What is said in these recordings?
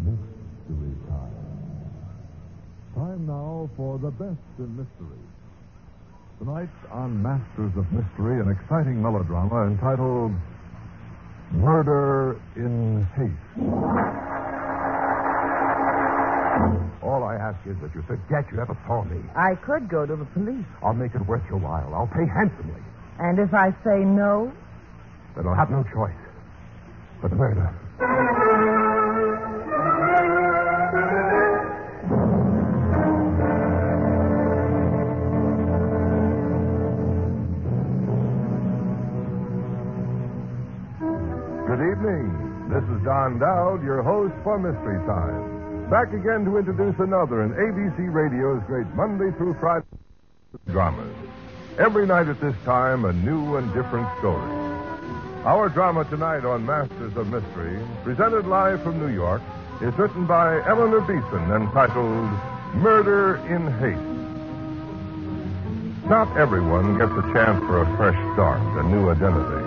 Mystery time. Time now for the best in mystery. Tonight on Masters of Mystery, an exciting melodrama entitled Murder in Haste. All I ask is that you forget you ever saw me. I could go to the police. I'll make it worth your while. I'll pay handsomely. And if I say no? Then I'll have no choice but murder. Good evening. This is Don Dowd, your host for Mystery Time. Back again to introduce another in ABC Radio's great Monday through Friday dramas. Every night at this time, a new and different story. Our drama tonight on Masters of Mystery, presented live from New York, is written by Eleanor Beeson and titled Murder in Haste. Not everyone gets a chance for a fresh start, a new identity.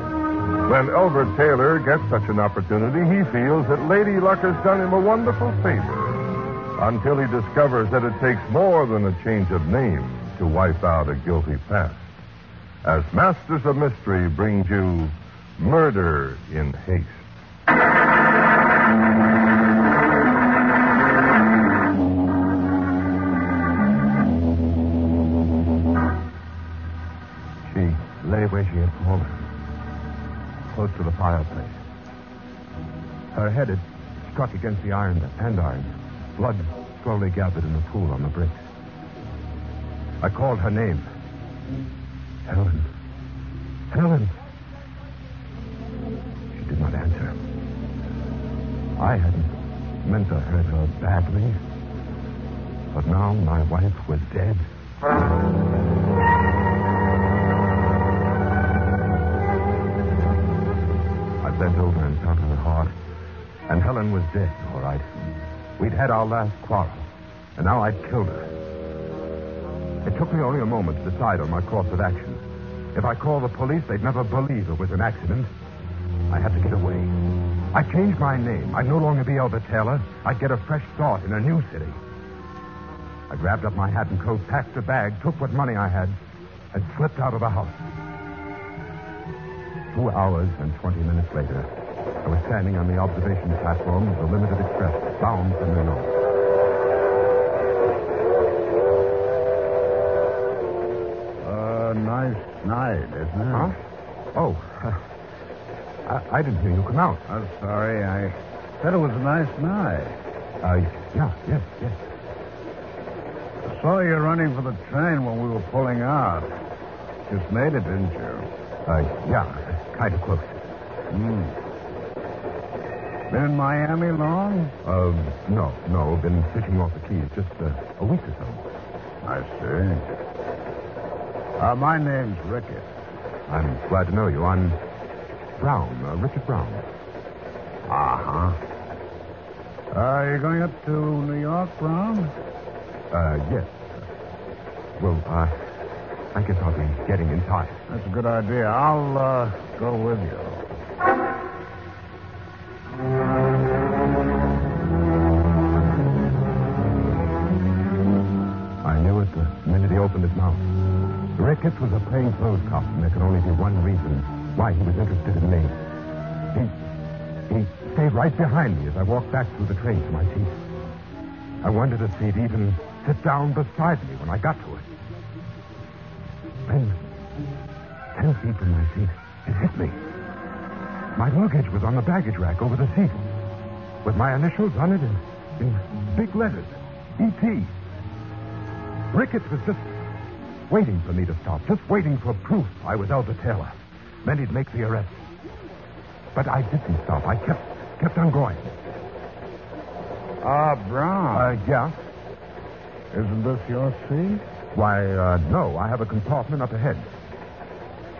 When Elbert Taylor gets such an opportunity, he feels that Lady Luck has done him a wonderful favor until he discovers that it takes more than a change of name to wipe out a guilty past. As Masters of Mystery brings you Murder in Haste. She lay where she had fallen, close to the fireplace. Her head had struck against the iron andirons. Blood slowly gathered in a pool on the bricks. I called her name. Helen. Helen. She did not answer. I hadn't meant to hurt her badly. But now my wife was dead. I bent over and felt her heart. And Helen was dead, all right. We'd had our last quarrel. And now I'd killed her. It took me only a moment to decide on my course of action. If I called the police, they'd never believe it was an accident. I had to get away. I changed my name. I'd no longer be Albert Taylor. I'd get a fresh start in a new city. I grabbed up my hat and coat, packed a bag, took what money I had, and slipped out of the house. Two hours and 20 minutes later, I was standing on the observation platform of the Limited Express, bound for New York. A nice night, isn't it? Huh? Oh, uh, I, I didn't hear you come out. I'm sorry. I said it was a nice night. Uh, yeah, yes, yes. I saw you running for the train when we were pulling out. Just made it, didn't you? Uh, yeah, kind of close. Hmm. Been in Miami long? Um, no, no, been fishing off the keys just uh, a week or so. I see. Uh, my name's Rickett. I'm glad to know you. I'm Brown, uh, Richard Brown. Uh-huh. Uh, you going up to New York, Brown? Uh, yes. Well, uh, I guess I'll be getting in time. That's a good idea. I'll, uh, go with you. I knew it the minute he opened his mouth. Ricketts was a plainclothes cop, and there could only be one reason why he was interested in me. He, he stayed right behind me as I walked back through the train to my seat. I to see it even sit down beside me when I got to it. Then, ten feet from my seat, it hit me. My luggage was on the baggage rack over the seat, with my initials on it in, in big letters. E.T. Ricketts was just waiting for me to stop, just waiting for proof I was Albert Taylor. Then he'd make the arrest. But I didn't stop. I kept kept on going. Ah, Brown. Uh, yeah. Isn't this your seat? Why, uh, no. I have a compartment up ahead.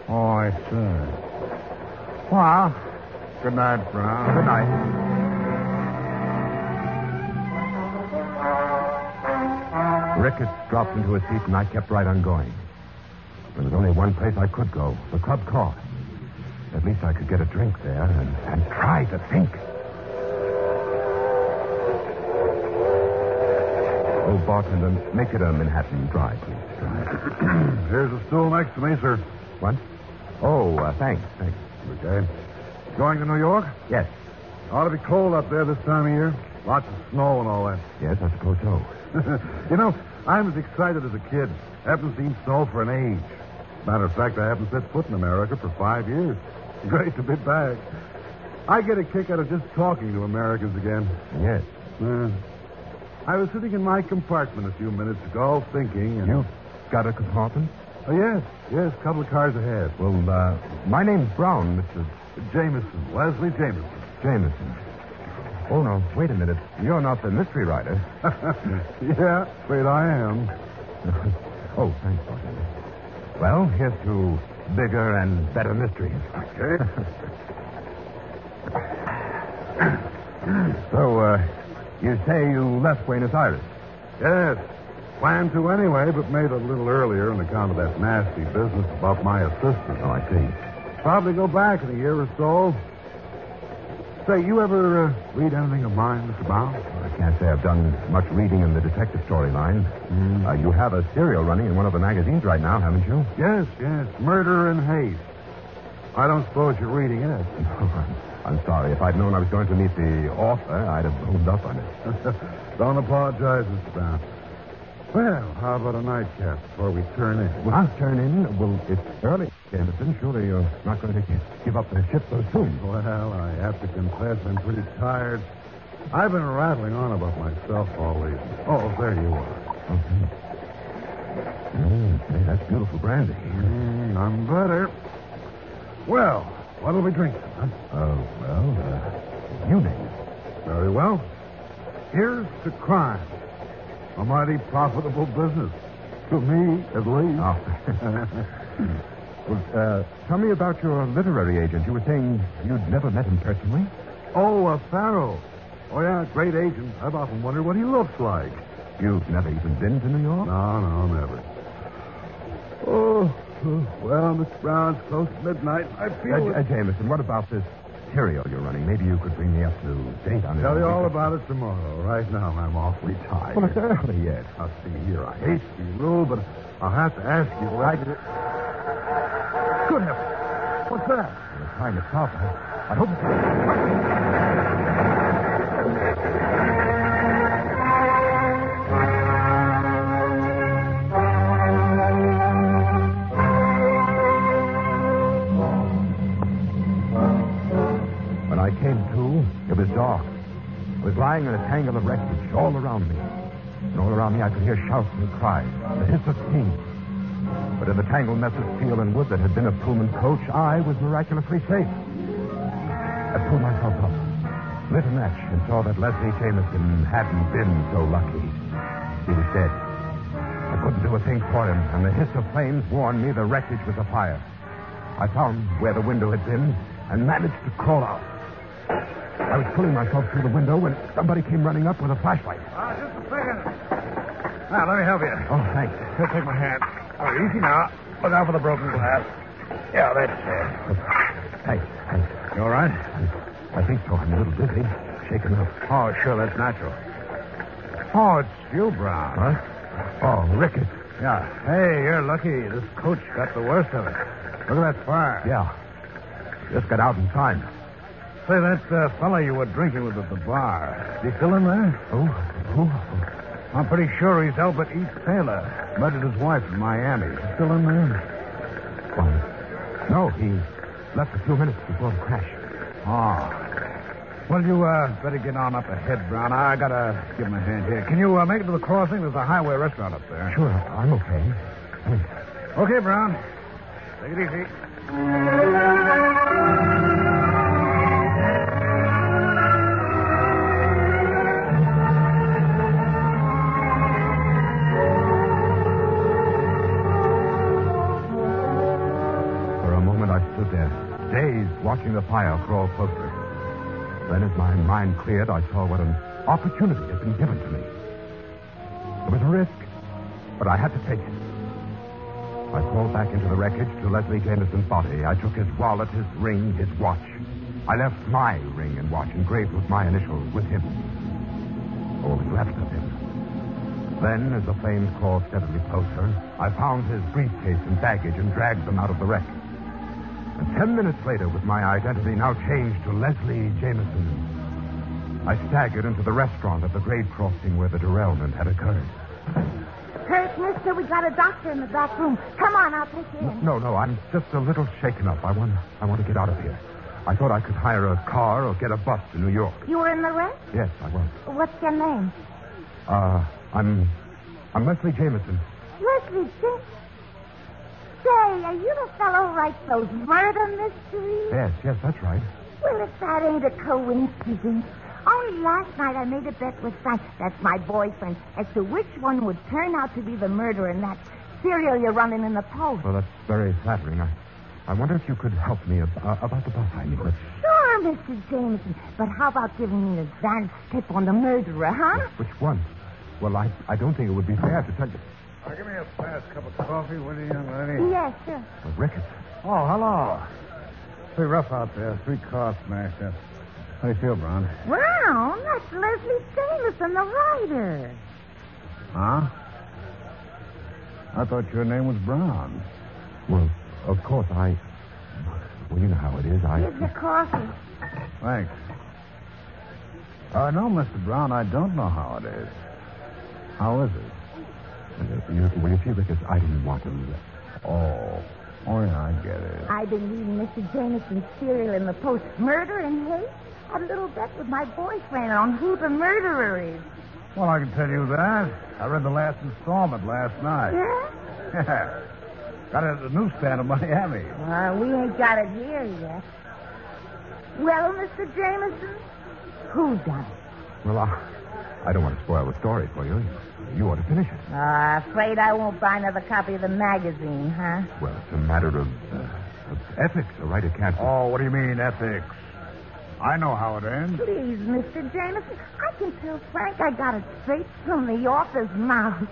Oh, I see. Well, good night, Brown. Good night. Ricketts dropped into a seat, and I kept right on going. There was only one place I could go, the club car. At least I could get a drink there and, and try to think. Oh, bartender, make it a Manhattan dry, please. Dry. Here's a stool next to me, sir. What? Oh, uh, thanks, thanks. Okay. Going to New York? Yes, Ought to be cold up there this time of year. Lots of snow and all that. yes, I suppose so. you know, I'm as excited as a kid. Haven't seen snow for an age. Matter of fact, I haven't set foot in America for five years. Great to be back. I get a kick out of just talking to Americans again. Yes. Uh, I was sitting in my compartment a few minutes ago, thinking. And... You've got a compartment? Oh, yes, yes, a couple of cars ahead. Well, uh, my name's Brown, Mr. Jameson, Leslie Jameson. Jameson. Oh, no, wait a minute. You're not the mystery writer. yeah, wait, I am. oh, thanks, bartender. Well, here's to bigger and better mysteries. Okay. So, uh, you say you left Buenos Aires? Yes. Planned to anyway, but made a little earlier on account of that nasty business about my assistant. Oh, I see. Probably go back in a year or so. Say, you ever uh, read anything of mine, Mr. Brown? I can't say I've done much reading in the detective storyline. Mm. Uh, you have a serial running in one of the magazines right now, haven't you? Yes, yes. Murder in Haste. I don't suppose you're reading it. I'm sorry. If I'd known I was going to meet the author, I'd have boned up on it. don't apologize, Mr. Brown. Well, how about a nightcap before we turn in? Well, I'll turn in. Well, it's early, Jameson. Surely you're not going to give up the ship so soon. Well, I have to confess I'm pretty tired. I've been rattling on about myself all evening. Oh, there you are. Okay. Mm, hey, that's beautiful brandy. Mm, I'm better. Well, what'll we drink? Huh? Oh, well, uh, you name it. Very well. Here's to crime. A mighty profitable business. To me, at least. Oh. well, uh, tell me about your literary agent. You were saying you'd never met him personally? Oh, uh, Farrow. Oh, yeah, great agent. I've often wondered what he looks like. You've never even been to New York? No, no, never. Oh, well, Mr. Brown, it's close to midnight. I feel... Uh, uh, Jameson, what about this serial you're running? Maybe you could bring me up to date on it. Tell you all about it tomorrow. Right now, I'm awfully tired. Well, it's early yet. Now, see here, I hate to be rude, but I'll have to ask you right... Good heavens. What's that? The time itself. I, I hope. When I came to, it was dark. I was lying in a tangle of wreckage all around me. And all around me I could hear shouts and cries, the hiss of steam. In the tangled mess of steel and wood that had been a Pullman coach, I was miraculously safe. I pulled myself up, lit a match, and saw that Leslie Jameson hadn't been so lucky. He was dead. I couldn't do a thing for him, and the hiss of flames warned me the wreckage was afire. I found where the window had been and managed to crawl out. I was pulling myself through the window when somebody came running up with a flashlight. Ah, just a second. Now, let me help you. Oh, thanks. Here, take my hand. Oh, easy now. Look out for the broken glass. Yeah, that's it. Thanks. Thanks. You all right? I, I think so. I'm a little dizzy. Shaken up. Oh, sure, that's natural. Oh, it's you, Brown. Huh? Oh, Ricketts. Yeah. Hey, you're lucky. This coach got the worst of it. Look at that fire. Yeah. Just got out in time. Say, that uh, fella you were drinking with at the bar, is he still in there? Who? Who? I'm pretty sure he's Albert E. Taylor. Murdered his wife in Miami. Still in there? Why? No, he left a few minutes before the crash. Oh. Well, you uh, better get on up ahead, Brown. I gotta give him a hand here. Can you uh, make it to the crossing? There's a highway restaurant up there. Sure, I'm okay. Thanks. Okay, Brown. Take it easy. Watching the fire crawl closer. Then, as my mind cleared, I saw what an opportunity had been given to me. It was a risk, but I had to take it. I crawled back into the wreckage to Leslie Jameson's body. I took his wallet, his ring, his watch. I left my ring and watch engraved with my initials with him. All that left of him. Then, as the flames crawled steadily closer, I found his briefcase and baggage and dragged them out of the wreck. And ten minutes later, with my identity now changed to Leslie Jameson, I staggered into the restaurant at the grade crossing where the derailment had occurred. Hurt, mister, we got a doctor in the back room. Come on, I'll take you in. No, no, I'm just a little shaken up. I want, I want to get out of here. I thought I could hire a car or get a bus to New York. You were in the wreck? Yes, I was. What's your name? Uh, I'm, I'm Leslie Jameson. Leslie Jameson. Say, are you the fellow who writes those murder mysteries? Yes, yes, that's right. Well, if that ain't a coincidence. Only last night I made a bet with Frank, that's my boyfriend, as to which one would turn out to be the murderer in that serial you're running in the post. Well, that's very flattering. I, I wonder if you could help me ab- uh, about the bus I need. Sure, Mr. Jameson. But how about giving me an advance tip on the murderer, huh? which one? Well, I, I don't think it would be fair to tell you. Now, give me a fast cup of coffee, will you, young lady? Yes, sir. Well, Ricketts. Oh, hello. Pretty rough out there. Three cars smashed up. How do you feel, Brown? Brown? That's Leslie Jameson, the writer. Huh? I thought your name was Brown. Well, of course, I. Well, you know how it is. I. Here's your coffee. Thanks. Uh, no, Mr. Brown, I don't know how it is. How is it? You, well, you see, Ricketts, I didn't want to. Oh. Oh, yeah, I get it. I've been reading Mr. Jameson's serial in the Post. Murder in Haste? Had a little bet with my boyfriend on who the murderer is. Well, I can tell you that. I read the last installment last night. Yeah? Got it at the newsstand in Miami. Well, we ain't got it here yet. Well, Mr. Jameson, who done it? Well, I, I don't want to spoil the story for you. You ought to finish it. Uh, afraid I won't buy another copy of the magazine, huh? Well, it's a matter of, uh, of ethics. A writer can't. Oh, what do you mean, ethics? I know how it ends. Please, Mr. Jameson, I can tell Frank I got it straight from the author's mouth.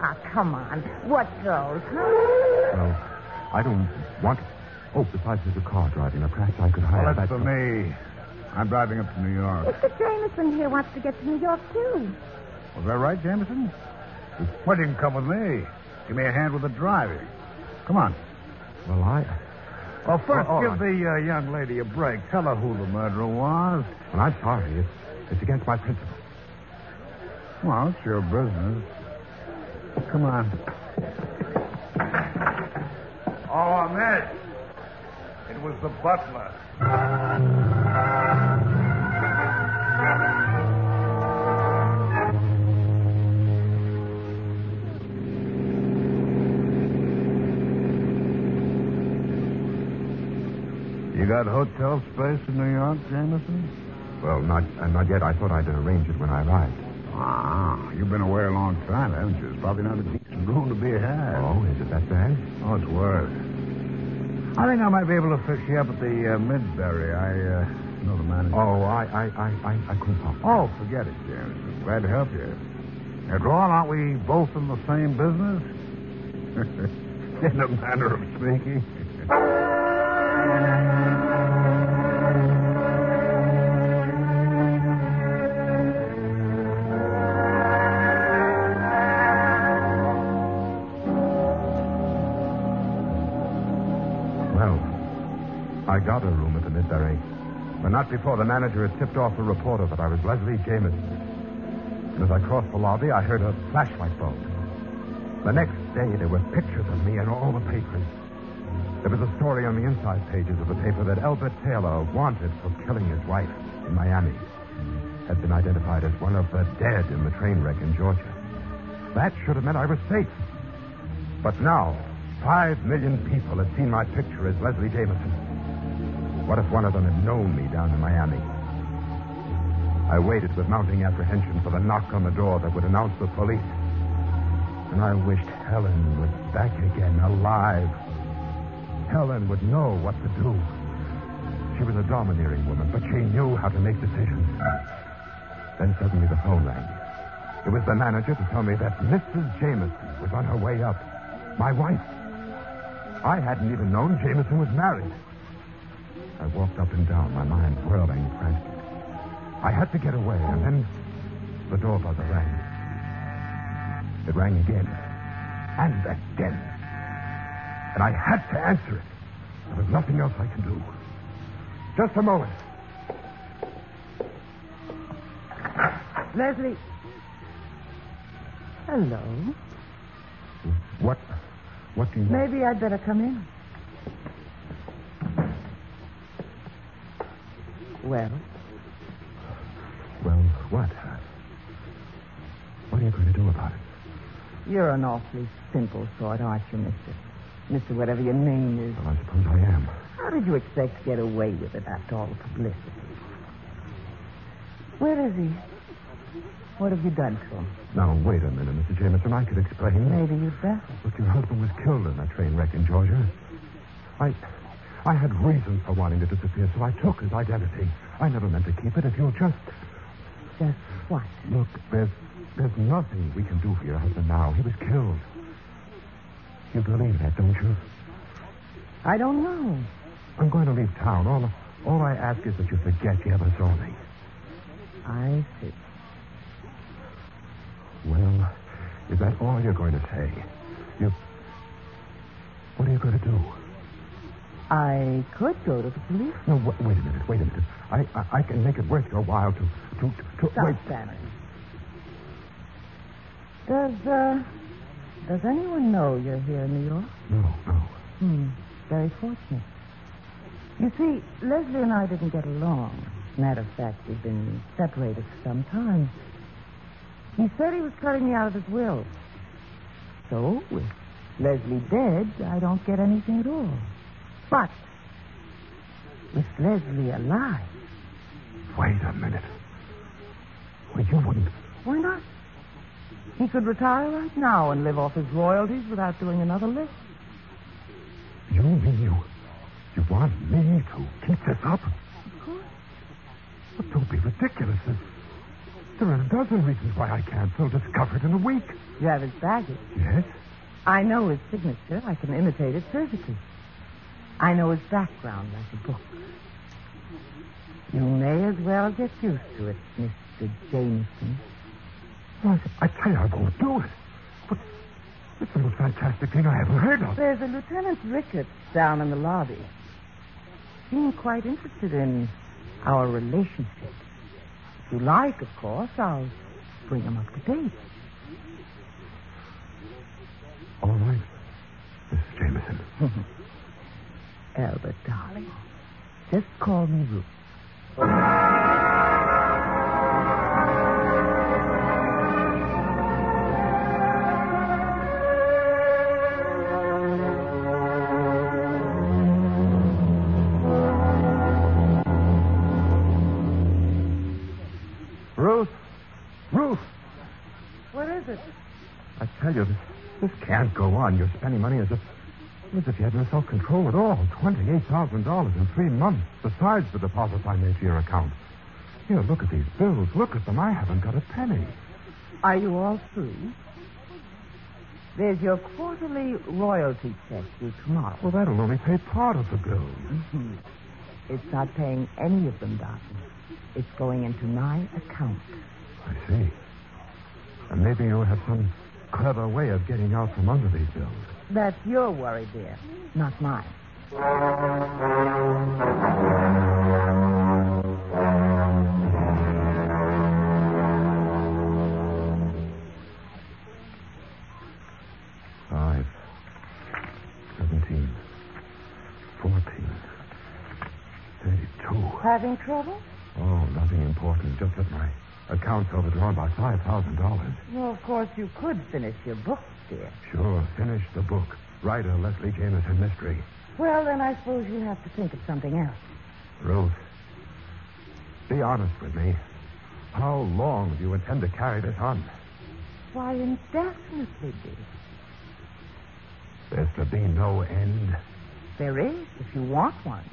Ah, come on. What goes, huh? Well, I don't want. Oh, besides, there's a car driving. Or perhaps I could hire Well, that. that's for me. I'm driving up to New York. Mr. Jameson here wants to get to New York, too. Was that right, Jameson? Well, you can come with me. Give me a hand with the driving. Come on. Well, I. Well, first, all give right. the uh, young lady a break. Tell her who the murderer was. Well, I'm sorry. It's, it's against my principles. Well, it's your business. Come on. Oh, Ahmed. It was the butler. You got hotel space in New York, Jameson? Well, not uh, not yet. I thought I'd arrange it when I arrived. Ah, you've been away a long time, haven't you? It's probably not a decent room to be had. Oh, is it that bad? Oh, it's worse. I think I might be able to fix you up at the uh, Midbury. I uh, know the manager. Oh, I I I I, I couldn't help. it. Oh, forget it, James. Glad to help you. After all, aren't we both in the same business? in a manner of speaking. I got a room at the Midbury, but not before the manager had tipped off the reporter that I was Leslie Jameson. And as I crossed the lobby, I heard a flashlight bulb. The next day, there were pictures of me in all the papers. There was a story on the inside pages of the paper that Albert Taylor, wanted for killing his wife in Miami, had been identified as one of the dead in the train wreck in Georgia. That should have meant I was safe. But now, five million people had seen my picture as Leslie Jameson. What if one of them had known me down in Miami? I waited with mounting apprehension for the knock on the door that would announce the police. And I wished Helen was back again, alive. Helen would know what to do. She was a domineering woman, but she knew how to make decisions. Then suddenly the phone rang. It was the manager to tell me that Mrs. Jameson was on her way up. My wife. I hadn't even known Jameson was married. I walked up and down, my mind whirling frantic. I had to get away, and then the door buzzer rang. It rang again, and again. And I had to answer it. There was nothing else I can do. Just a moment. Leslie. Hello. What? What do you want? Maybe I'd better come in. Well, Well, what? What are you going to do about it? you're an awfully simple sort, aren't you, Mister? Mister, whatever your name is. Well, I suppose I am. How did you expect to get away with it after all the publicity? Where is he? What have you done to him? Now, wait a minute, Mr. Jameson. I could explain. Maybe you'd better. Look, your husband was killed in that train wreck in Georgia. I, I had reasons for wanting to disappear, so I took his identity. I never meant to keep it. If you'll just Just what? look, there's, there's nothing we can do for your husband now. He was killed. You believe that, don't you? I don't know. I'm going to leave town. All, all I ask is that you forget you ever saw me. I see. Well, is that all you're going to say? You. What are you going to do? I could go to the police. No, w- wait a minute. Wait a minute. I, I, I can make it worth your while to to to Stop, wait. Banner. Does, uh, does anyone know you're here in New York? No, no. Hmm. Very fortunate. You see, Leslie and I didn't get along. Matter of fact, we've been separated for some time. He said he was cutting me out of his will. So, with Leslie dead, I don't get anything at all. But, Miss Leslie alive, Wait a minute. Well, you wouldn't. why not? He could retire right now and live off his royalties without doing another lift. You mean you. You want me to keep this up? Of course. But don't be ridiculous. There's- There are a dozen reasons why I can't. They'll discover it in a week. You have his baggage. Yes? I know his signature. I can imitate it perfectly. I know his background like a book. You may as well get used to it, Mr. Jameson. Well, I, I tell you, I won't do it. But it's the most fantastic thing I ever heard of. There's a Lieutenant Ricketts down in the lobby. Seemed quite interested in our relationship. If you like, of course, I'll bring him up to date. All right, Mrs. Jameson. Albert, darling, just call me Ruth. Ruth! Ruth! What is it? I tell you, this, this can't go on. You're spending money as if, as if you had no self-control at all. $28,000 in three months, besides the deposits I made to your account. Here, look at these bills. Look at them. I haven't got a penny. Are you all through? There's your quarterly royalty check due tomorrow. Well, that'll only pay part of the bills. Mhm. It's not paying any of them, darling. It's going into my account. I see. And maybe you'll have some clever way of getting out from under these bills. That's your worry, dear, not mine. Five, seventeen, fourteen, thirty-two. Having trouble? Oh, nothing important. Just that my account's overdrawn by $5,000. Well, of course, you could finish your book, dear. Sure, finish the book. Writer Leslie Jameson Mystery. Well, then I suppose you have to think of something else. Ruth, be honest with me. How long do you intend to carry this on? Why, indefinitely, dear. There's to be no end. There is, if you want one.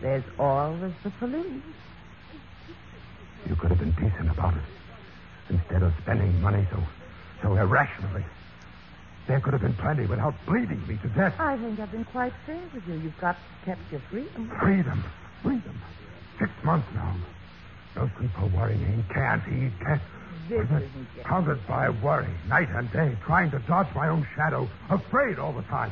There's always the police. You could have been decent about it. Instead of spending money so so irrationally. There could have been plenty without bleeding me to death. I think I've been quite fair with you. You've got kept your freedom. Freedom. Freedom. Six months now. Those people worry me. Can't eat. Can't. This. Haunted by worry, night and day, trying to dodge my own shadow, afraid all the time.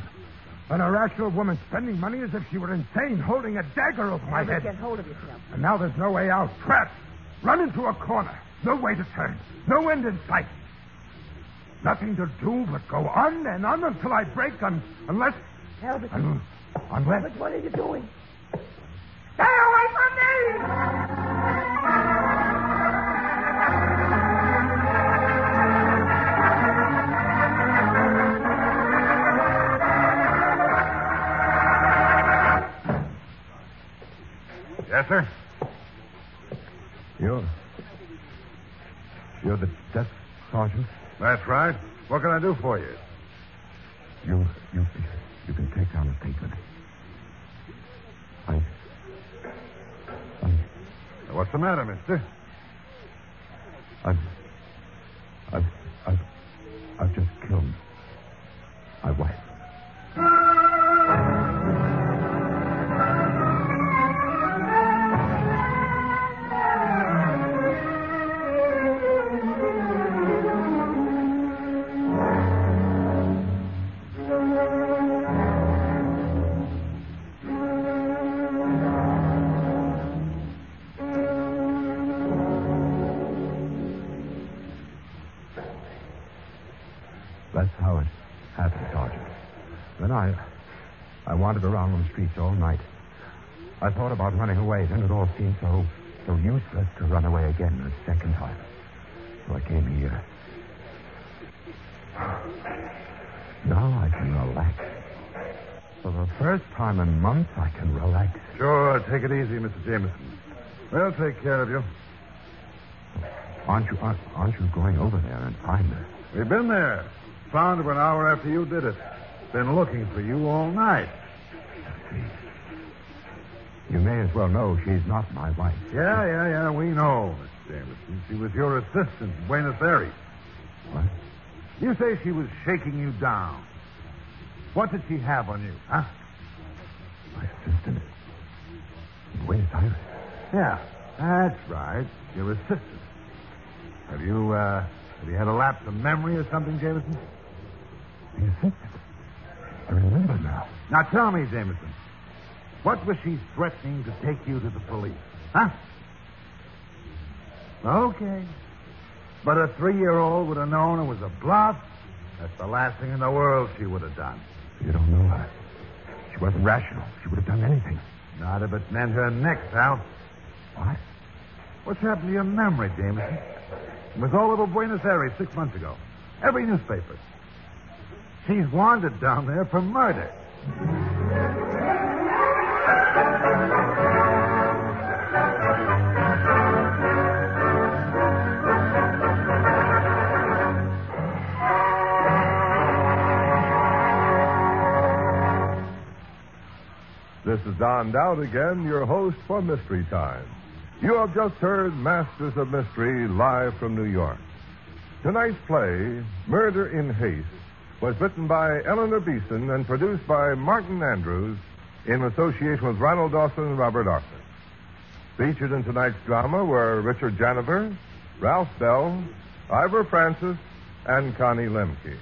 An irrational woman spending money as if she were insane, holding a dagger over my head. Get hold of yourself. And now there's no way out. Trapped. Run into a corner. No way to turn. No end in sight. Nothing to do but go on and on until I break, un- unless. Albert, Un- unless. Albert, what are you doing? Stay away from me! Yes, sir? You're. You're the desk sergeant? That's right. What can I do for you? You. You. You can take down a statement. I. I. What's the matter, mister? I've. I've. I've. I've just killed my wife. Streets all night. I thought about running away, then it all seemed so. so useless to run away again a second time. So I came here. Now I can relax. For the first time in months, I can relax. Sure, take it easy, Mr. Jameson. We'll take care of you. Aren't you, aren't, aren't you going over there and find her? We've been there. Found her an hour after you did it. Been looking for you all night. You may as well know she's not my wife. Yeah, yeah, yeah, we know, Mr. Jameson. She was your assistant in Buenos Aires. What? You say she was shaking you down. What did she have on you, huh? My assistant? In Buenos Aires? Yeah, that's right. Your assistant. Have you, uh, have you had a lapse of memory or something, Jameson? The assistant? I remember now. Now tell me, Jameson, what was she threatening to take you to the police? Huh? Okay. But a three-year-old would have known it was a bluff. That's the last thing in the world she would have done. You don't know her. She wasn't rational. She would have done anything. Not if it meant her neck, Sal. What? What's happened to your memory, Jameson? It was all over Buenos Aires six months ago. Every newspaper. She's wandered down there for murder. Is Don Dowd again, your host for Mystery Time. You have just heard Masters of Mystery live from New York. Tonight's play, Murder in Haste, was written by Eleanor Beeson and produced by Martin Andrews in association with Ronald Dawson and Robert Arthur. Featured in tonight's drama were Richard Janiver, Ralph Bell, Ivor Francis, and Connie Lembcke.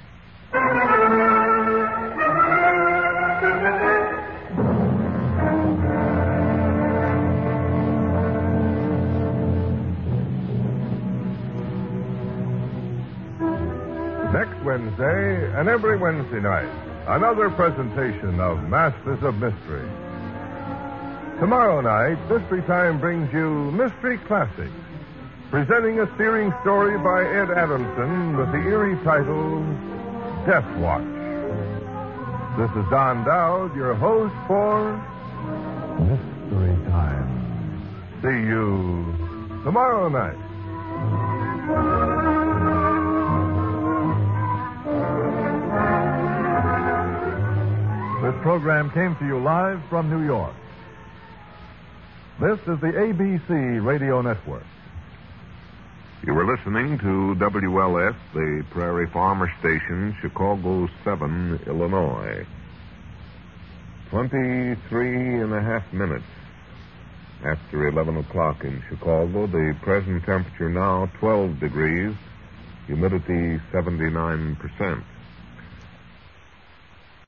Wednesday and every Wednesday night, another presentation of Masters of Mystery. Tomorrow night, Mystery Time brings you Mystery Classics, presenting a searing story by Ed Adamson with the eerie title Death Watch. This is Don Dowd, your host for Mystery time. See You tomorrow night. This program came to you live from New York. This is the ABC Radio Network. You were listening to WLS, the Prairie Farmer Station, Chicago 7, Illinois. 23 and a half minutes after 11 o'clock in Chicago. The present temperature now 12 degrees, humidity 79%.